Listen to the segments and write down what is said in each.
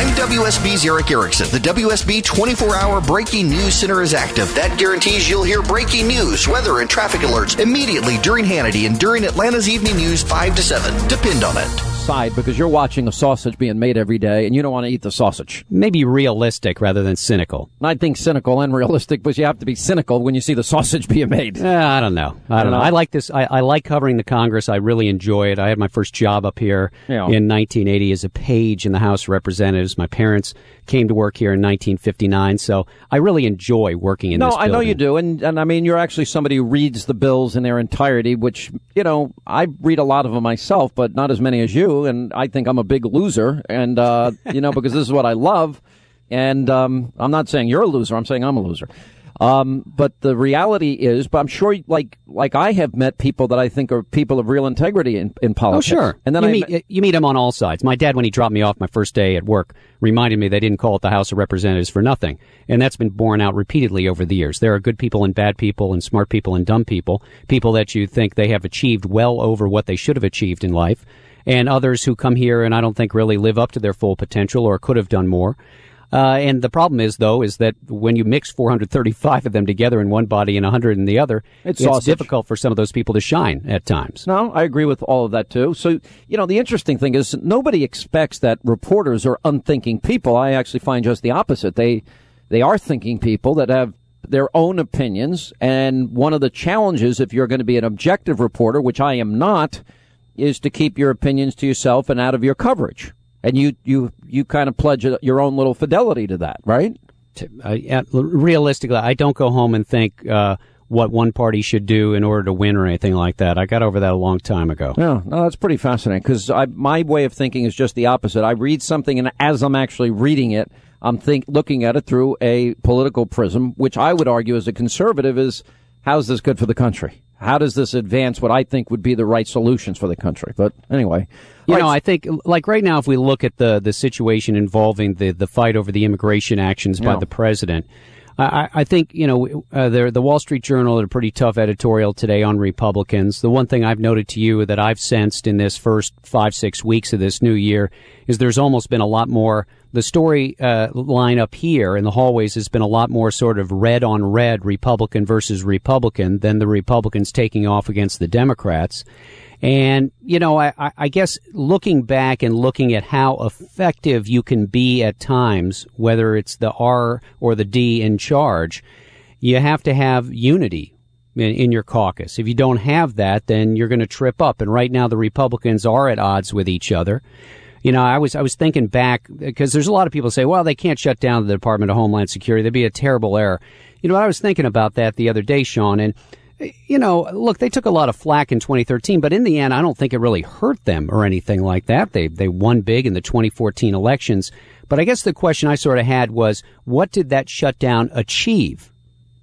I'm WSB's Erick Erickson. The WSB 24 hour breaking news center is active. That guarantees you'll hear breaking news, weather, and traffic alerts immediately during Hannity and during Atlanta's evening news 5 to 7. Depend on it side because you're watching a sausage being made every day and you don't want to eat the sausage. Maybe realistic rather than cynical. I think cynical and realistic, but you have to be cynical when you see the sausage being made. Uh, I don't know. I don't know. I like this. I, I, like covering the Congress. I really enjoy it. I had my first job up here yeah. in 1980 as a page in the House of Representatives. My parents came to work here in 1959, so I really enjoy working in no, this. No, I know you do, and and I mean you're actually somebody who reads the bills in their entirety, which you know I read a lot of them myself, but not as many as you, and I think I'm a big loser, and uh, you know because this is what I love, and um, I'm not saying you're a loser, I'm saying I'm a loser. Um, but the reality is, but I'm sure, like like I have met people that I think are people of real integrity in, in politics. Oh, sure. And then you I meet met, you meet them on all sides. My dad, when he dropped me off my first day at work, reminded me they didn't call it the House of Representatives for nothing, and that's been borne out repeatedly over the years. There are good people and bad people, and smart people and dumb people. People that you think they have achieved well over what they should have achieved in life, and others who come here and I don't think really live up to their full potential or could have done more. Uh, and the problem is, though, is that when you mix 435 of them together in one body and 100 in the other, it's, it's difficult for some of those people to shine at times. No, I agree with all of that too. So, you know, the interesting thing is nobody expects that reporters are unthinking people. I actually find just the opposite. They, they are thinking people that have their own opinions. And one of the challenges, if you're going to be an objective reporter, which I am not, is to keep your opinions to yourself and out of your coverage and you you you kind of pledge your own little fidelity to that, right? Uh, realistically, I don't go home and think uh, what one party should do in order to win or anything like that. I got over that a long time ago. Yeah, no, that's pretty fascinating because my way of thinking is just the opposite. I read something, and as I'm actually reading it, I'm think looking at it through a political prism, which I would argue as a conservative is how's this good for the country? How does this advance what I think would be the right solutions for the country? But anyway, you know, I think like right now, if we look at the the situation involving the the fight over the immigration actions by the president. I, I, think you know uh, the the Wall Street Journal had a pretty tough editorial today on Republicans. The one thing I've noted to you that I've sensed in this first five six weeks of this new year is there's almost been a lot more. The story uh, line up here in the hallways has been a lot more sort of red on red, Republican versus Republican, than the Republicans taking off against the Democrats. And, you know, I, I guess looking back and looking at how effective you can be at times, whether it's the R or the D in charge, you have to have unity in, in your caucus. If you don't have that, then you're going to trip up. And right now the Republicans are at odds with each other. You know, I was I was thinking back because there's a lot of people say, well, they can't shut down the Department of Homeland Security. That'd be a terrible error. You know, I was thinking about that the other day, Sean, and you know, look, they took a lot of flack in 2013, but in the end, I don't think it really hurt them or anything like that. They, they won big in the 2014 elections. But I guess the question I sort of had was, what did that shutdown achieve?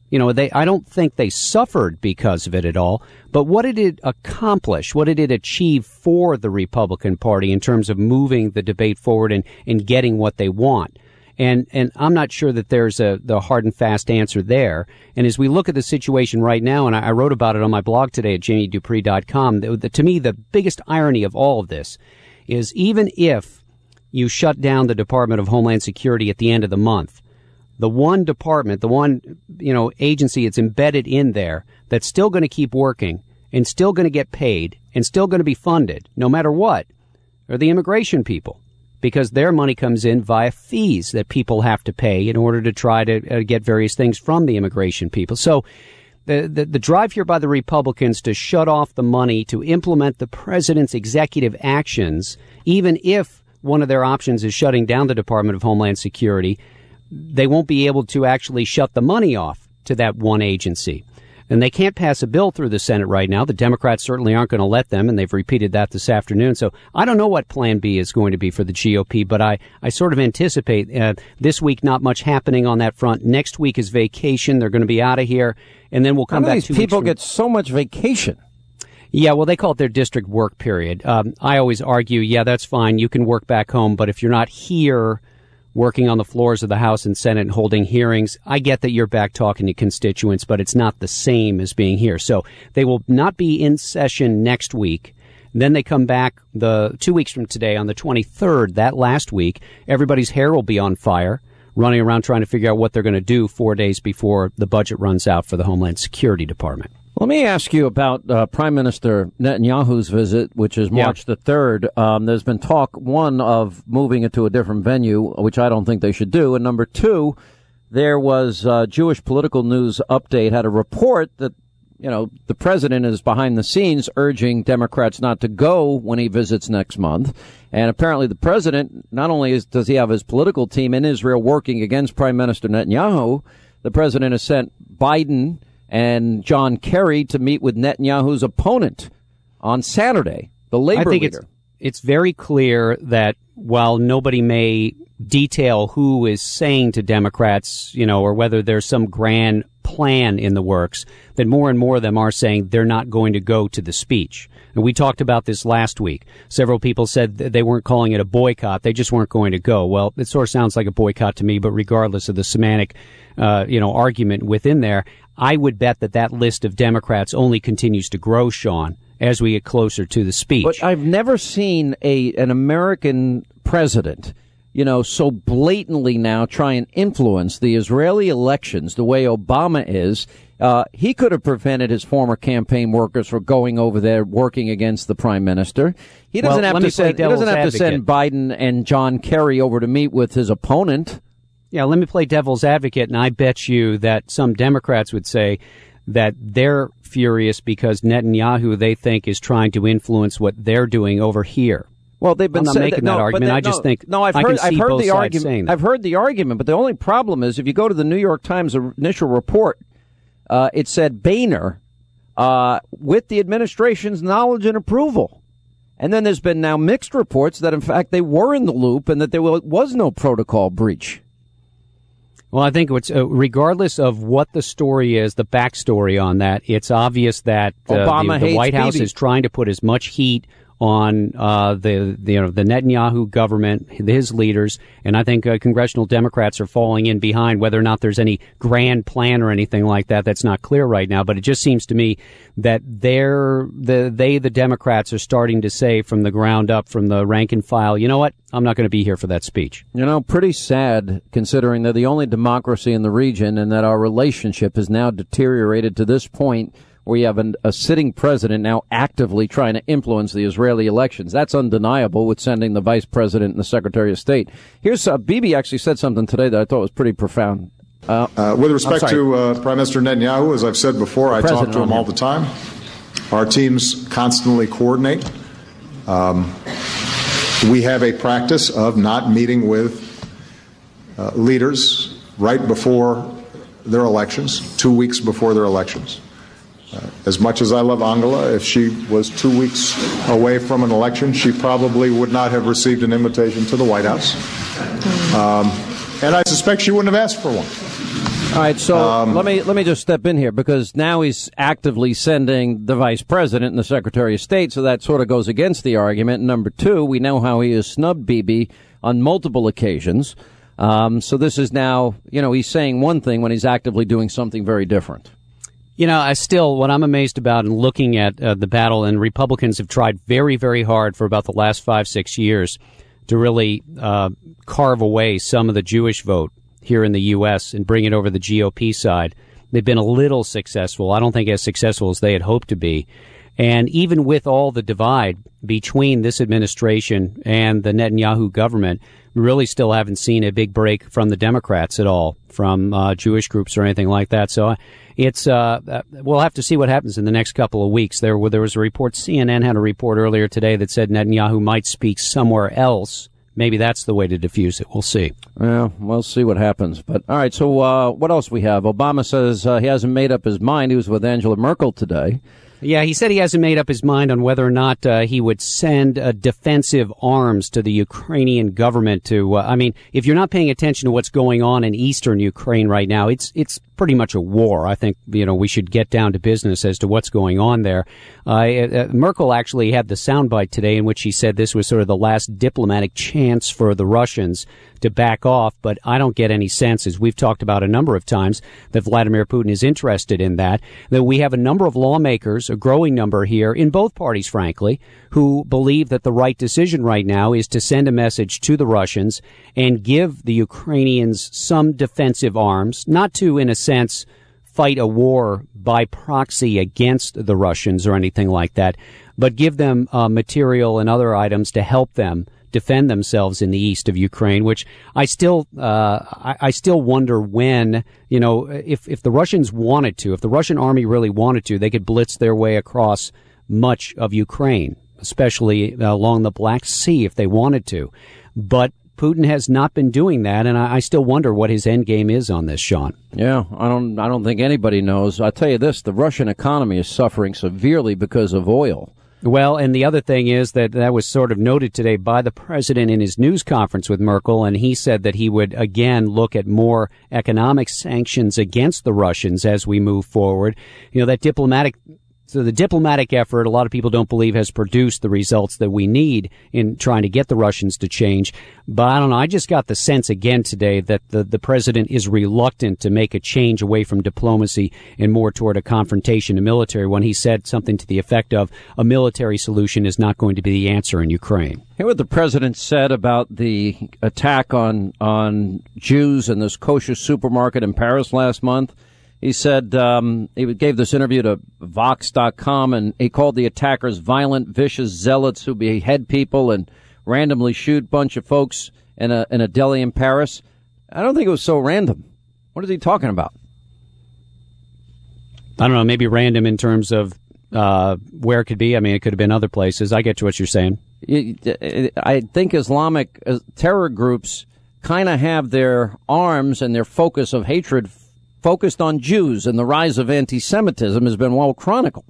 You know, they, I don't think they suffered because of it at all, but what did it accomplish? What did it achieve for the Republican Party in terms of moving the debate forward and, and getting what they want? And, and I'm not sure that there's a, the hard and fast answer there. And as we look at the situation right now, and I, I wrote about it on my blog today at jamiedupree.com, the, the, to me, the biggest irony of all of this is even if you shut down the Department of Homeland Security at the end of the month, the one department, the one, you know, agency that's embedded in there that's still going to keep working and still going to get paid and still going to be funded no matter what are the immigration people because their money comes in via fees that people have to pay in order to try to uh, get various things from the immigration people. So the, the, the drive here by the Republicans to shut off the money to implement the president's executive actions, even if one of their options is shutting down the Department of Homeland Security, they won't be able to actually shut the money off to that one agency. And they can't pass a bill through the Senate right now. The Democrats certainly aren't going to let them, and they've repeated that this afternoon. So I don't know what Plan B is going to be for the GOP, but I, I sort of anticipate uh, this week not much happening on that front. Next week is vacation. They're going to be out of here, and then we'll come back. These people get so much vacation. Yeah, well, they call it their district work period. Um, I always argue, yeah, that's fine. You can work back home, but if you're not here working on the floors of the House and Senate and holding hearings. I get that you're back talking to constituents, but it's not the same as being here. So they will not be in session next week. Then they come back the two weeks from today on the 23rd, that last week. Everybody's hair will be on fire, running around trying to figure out what they're going to do four days before the budget runs out for the Homeland Security Department. Let me ask you about uh, Prime Minister Netanyahu's visit, which is March yeah. the 3rd. Um, there's been talk, one, of moving it to a different venue, which I don't think they should do. And number two, there was uh, Jewish Political News Update had a report that you know, the president is behind the scenes urging Democrats not to go when he visits next month. And apparently the president, not only is, does he have his political team in Israel working against Prime Minister Netanyahu, the president has sent Biden and John Kerry to meet with Netanyahu's opponent on Saturday, the labor I think leader. It's, it's very clear that while nobody may detail who is saying to Democrats, you know, or whether there's some grand plan in the works, that more and more of them are saying they're not going to go to the speech. And we talked about this last week. Several people said they weren't calling it a boycott; they just weren't going to go. Well, it sort of sounds like a boycott to me, but regardless of the semantic, uh, you know, argument within there, I would bet that that list of Democrats only continues to grow, Sean, as we get closer to the speech. But I've never seen a an American president you know, so blatantly now try and influence the Israeli elections the way Obama is. Uh, he could have prevented his former campaign workers from going over there working against the prime minister. He doesn't well, have to send. He doesn't have advocate. to send Biden and John Kerry over to meet with his opponent. Yeah, let me play devil's advocate, and I bet you that some Democrats would say that they're furious because Netanyahu they think is trying to influence what they're doing over here. Well, they've been I'm not saying making that, no, argument. I just no, think no. I've heard. I've heard the argument. I've heard the argument, but the only problem is if you go to the New York Times initial report, uh, it said Boehner uh, with the administration's knowledge and approval. And then there's been now mixed reports that, in fact, they were in the loop and that there was no protocol breach. Well, I think it's uh, regardless of what the story is, the backstory on that, it's obvious that uh, Obama the, the White House is trying to put as much heat on uh, the, the, you know the Netanyahu government, his leaders, and I think uh, congressional Democrats are falling in behind. Whether or not there's any grand plan or anything like that, that's not clear right now. But it just seems to me that they're the they the Democrats are starting to say from the ground up, from the rank and file, you know what? I'm not going to be here for that speech. You know, pretty sad considering they're the only democracy in the region and that our relationship has now deteriorated to this point you have an, a sitting president now actively trying to influence the Israeli elections. That's undeniable with sending the vice president and the secretary of state. Here's uh, Bibi actually said something today that I thought was pretty profound. Uh, uh, with respect to uh, Prime Minister Netanyahu, as I've said before, I talk to him all the time. Our teams constantly coordinate. Um, we have a practice of not meeting with uh, leaders right before their elections, two weeks before their elections. As much as I love Angela, if she was two weeks away from an election, she probably would not have received an invitation to the White House. Um, and I suspect she wouldn't have asked for one. All right, so um, let me let me just step in here because now he's actively sending the vice president and the secretary of state, so that sort of goes against the argument. Number two, we know how he has snubbed Bibi on multiple occasions. Um, so this is now, you know, he's saying one thing when he's actively doing something very different. You know, I still, what I'm amazed about in looking at uh, the battle, and Republicans have tried very, very hard for about the last five, six years to really uh, carve away some of the Jewish vote here in the U.S. and bring it over the GOP side. They've been a little successful. I don't think as successful as they had hoped to be. And even with all the divide between this administration and the Netanyahu government, really still haven't seen a big break from the Democrats at all, from uh, Jewish groups or anything like that. So it's uh, uh, we'll have to see what happens in the next couple of weeks. There, there was a report. CNN had a report earlier today that said Netanyahu might speak somewhere else. Maybe that's the way to diffuse it. We'll see. Well, we'll see what happens. But all right. So uh, what else we have? Obama says uh, he hasn't made up his mind. He was with Angela Merkel today. Yeah, he said he hasn't made up his mind on whether or not uh, he would send uh, defensive arms to the Ukrainian government. To, uh, I mean, if you're not paying attention to what's going on in eastern Ukraine right now, it's it's pretty much a war. I think you know we should get down to business as to what's going on there. Uh, uh, Merkel actually had the soundbite today in which she said this was sort of the last diplomatic chance for the Russians to back off, but I don't get any sense, as we've talked about a number of times, that Vladimir Putin is interested in that. That we have a number of lawmakers, a growing number here, in both parties, frankly, who believe that the right decision right now is to send a message to the Russians and give the Ukrainians some defensive arms, not to, in a sense, fight a war by proxy against the Russians or anything like that, but give them uh, material and other items to help them defend themselves in the east of Ukraine, which I still, uh, I, I, still wonder when, you know, if, if the Russians wanted to, if the Russian army really wanted to, they could blitz their way across much of Ukraine, especially along the Black Sea if they wanted to. But Putin has not been doing that, and I, I, still wonder what his end game is on this, Sean. Yeah, I don't. I don't think anybody knows. I'll tell you this: the Russian economy is suffering severely because of oil. Well, and the other thing is that that was sort of noted today by the president in his news conference with Merkel, and he said that he would again look at more economic sanctions against the Russians as we move forward. You know, that diplomatic so the diplomatic effort, a lot of people don't believe has produced the results that we need in trying to get the Russians to change. But I don't know. I just got the sense again today that the, the president is reluctant to make a change away from diplomacy and more toward a confrontation, a military one. He said something to the effect of a military solution is not going to be the answer in Ukraine. Hear what the president said about the attack on, on Jews in this kosher supermarket in Paris last month. He said um, he gave this interview to Vox.com, and he called the attackers violent, vicious zealots who behead people and randomly shoot a bunch of folks in a in a deli in Paris. I don't think it was so random. What is he talking about? I don't know. Maybe random in terms of uh, where it could be. I mean, it could have been other places. I get to what you're saying. I think Islamic uh, terror groups kind of have their arms and their focus of hatred focused on Jews, and the rise of anti-Semitism has been well chronicled.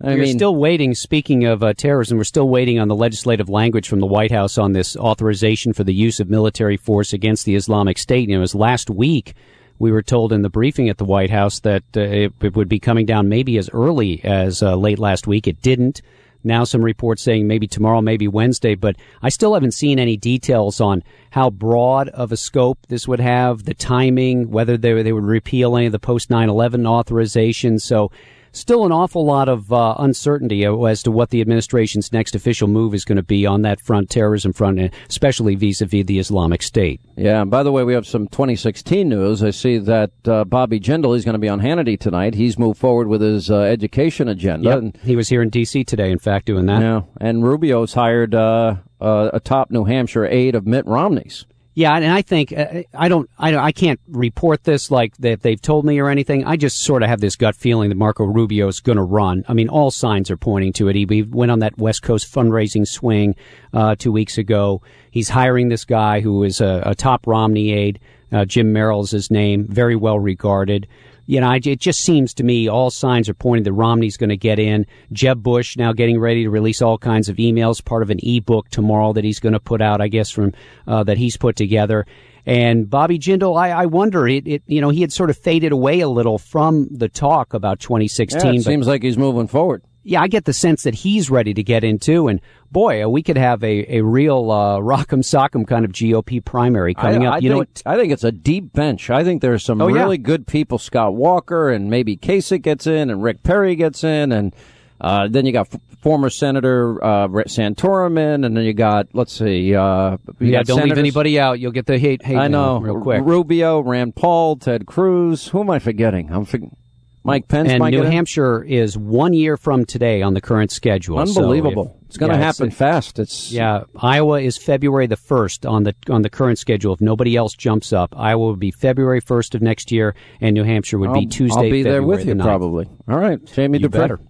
I we're mean, still waiting. Speaking of uh, terrorism, we're still waiting on the legislative language from the White House on this authorization for the use of military force against the Islamic State. Know, it was last week we were told in the briefing at the White House that uh, it, it, would be coming down maybe as early as uh, late last week. It didn't. Now some reports saying maybe tomorrow, maybe Wednesday, but I still haven't seen any details on how broad of a scope this would have, the timing, whether they, they would repeal any of the post 9-11 authorizations. So still an awful lot of uh, uncertainty as to what the administration's next official move is going to be on that front, terrorism front, especially vis-a-vis the Islamic State. Yeah. And by the way, we have some 2016 news. I see that uh, Bobby Jindal is going to be on Hannity tonight. He's moved forward with his uh, education agenda. Yep. And, he was here in D.C. today, in fact, doing that. Yeah. And Rubio's hired uh, uh, a top New Hampshire aide of Mitt Romney's. Yeah, and I think uh, I don't, I don't, I can't report this like that they've told me or anything. I just sort of have this gut feeling that Marco Rubio is going to run. I mean, all signs are pointing to it. He, went on that West Coast fundraising swing uh, two weeks ago. He's hiring this guy who is a, a top Romney aide. Uh, Jim Merrill's his name, very well regarded you know, it just seems to me all signs are pointing that Romney's going to get in. Jeb Bush now getting ready to release all kinds of emails, part of an ebook tomorrow that he's going to put out, I guess, from uh, that he's put together. And Bobby Jindal, I, I wonder, it, it, you know, he had sort of faded away a little from the talk about 2016. Yeah, it seems like he's moving forward yeah, I get the sense that he's ready to get into, and boy, uh, we could have a, a real uh, rock'em sock'em kind of GOP primary coming I, up. I you think, know, what? I think it's a deep bench. I think there's some oh, really yeah. good people. Scott Walker and maybe Kasich gets in, and Rick Perry gets in, and uh, then you got f- former Senator uh, Santorum in, and then you got let's see, uh, yeah, don't senators. leave anybody out. You'll get the hate. hate I know, real quick. Rubio, Rand Paul, Ted Cruz. Who am I forgetting? I'm forgetting. Mike Pence. And New Hampshire is one year from today on the current schedule. Unbelievable! So if, it's going to yeah, happen it's, fast. It's yeah. Iowa is February the first on the on the current schedule. If nobody else jumps up, Iowa would be February first of next year, and New Hampshire would I'll, be Tuesday. I'll be February there with you the probably. All right, Jamie you Dupree. better.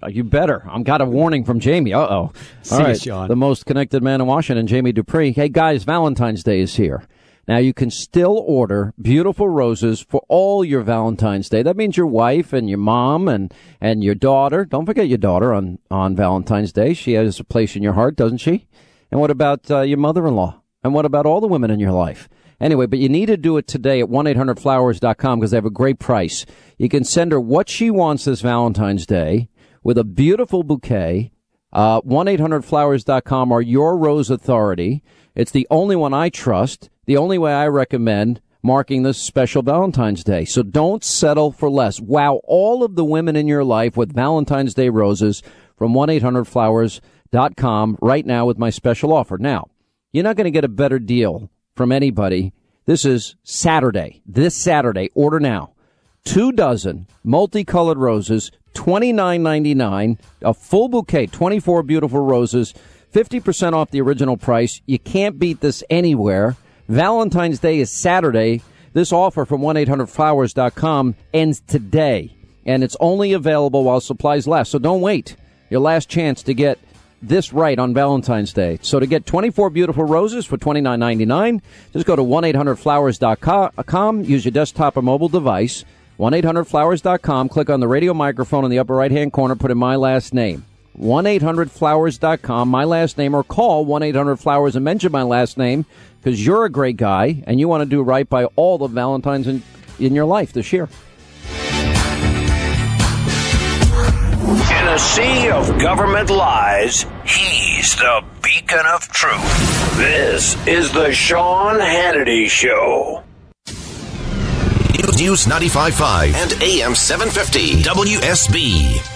Uh, you better. I've got a warning from Jamie. Uh oh. All right, Sean. The most connected man in Washington, Jamie Dupree. Hey guys, Valentine's Day is here. Now you can still order beautiful roses for all your Valentine's Day. That means your wife and your mom and, and your daughter. Don't forget your daughter on, on Valentine's Day. She has a place in your heart, doesn't she? And what about uh, your mother-in-law? And what about all the women in your life? Anyway, but you need to do it today at 1-800-Flowers.com because they have a great price. You can send her what she wants this Valentine's Day with a beautiful bouquet. Uh, 1-800-Flowers.com are your rose authority. It's the only one I trust, the only way I recommend marking this special Valentine's Day. So don't settle for less. Wow all of the women in your life with Valentine's Day roses from 1-800-Flowers.com right now with my special offer. Now, you're not going to get a better deal from anybody. This is Saturday. This Saturday. Order now. Two dozen multicolored roses, twenty nine ninety nine. A full bouquet, twenty four beautiful roses, fifty percent off the original price. You can't beat this anywhere. Valentine's Day is Saturday. This offer from 1-800-Flowers.com ends today, and it's only available while supplies last. So don't wait. Your last chance to get this right on Valentine's Day. So to get 24 beautiful roses for $29.99, just go to 1-800-Flowers.com, uh, use your desktop or mobile device, 1-800-Flowers.com, click on the radio microphone in the upper right-hand corner, put in my last name. 1-800-Flowers.com, my last name, or call 1-800-Flowers and mention my last name because you're a great guy and you want to do right by all the Valentines in, in your life this year. In a sea of government lies, he's the beacon of truth. This is the Sean Hannity Show. News 95.5 and AM 750 WSB.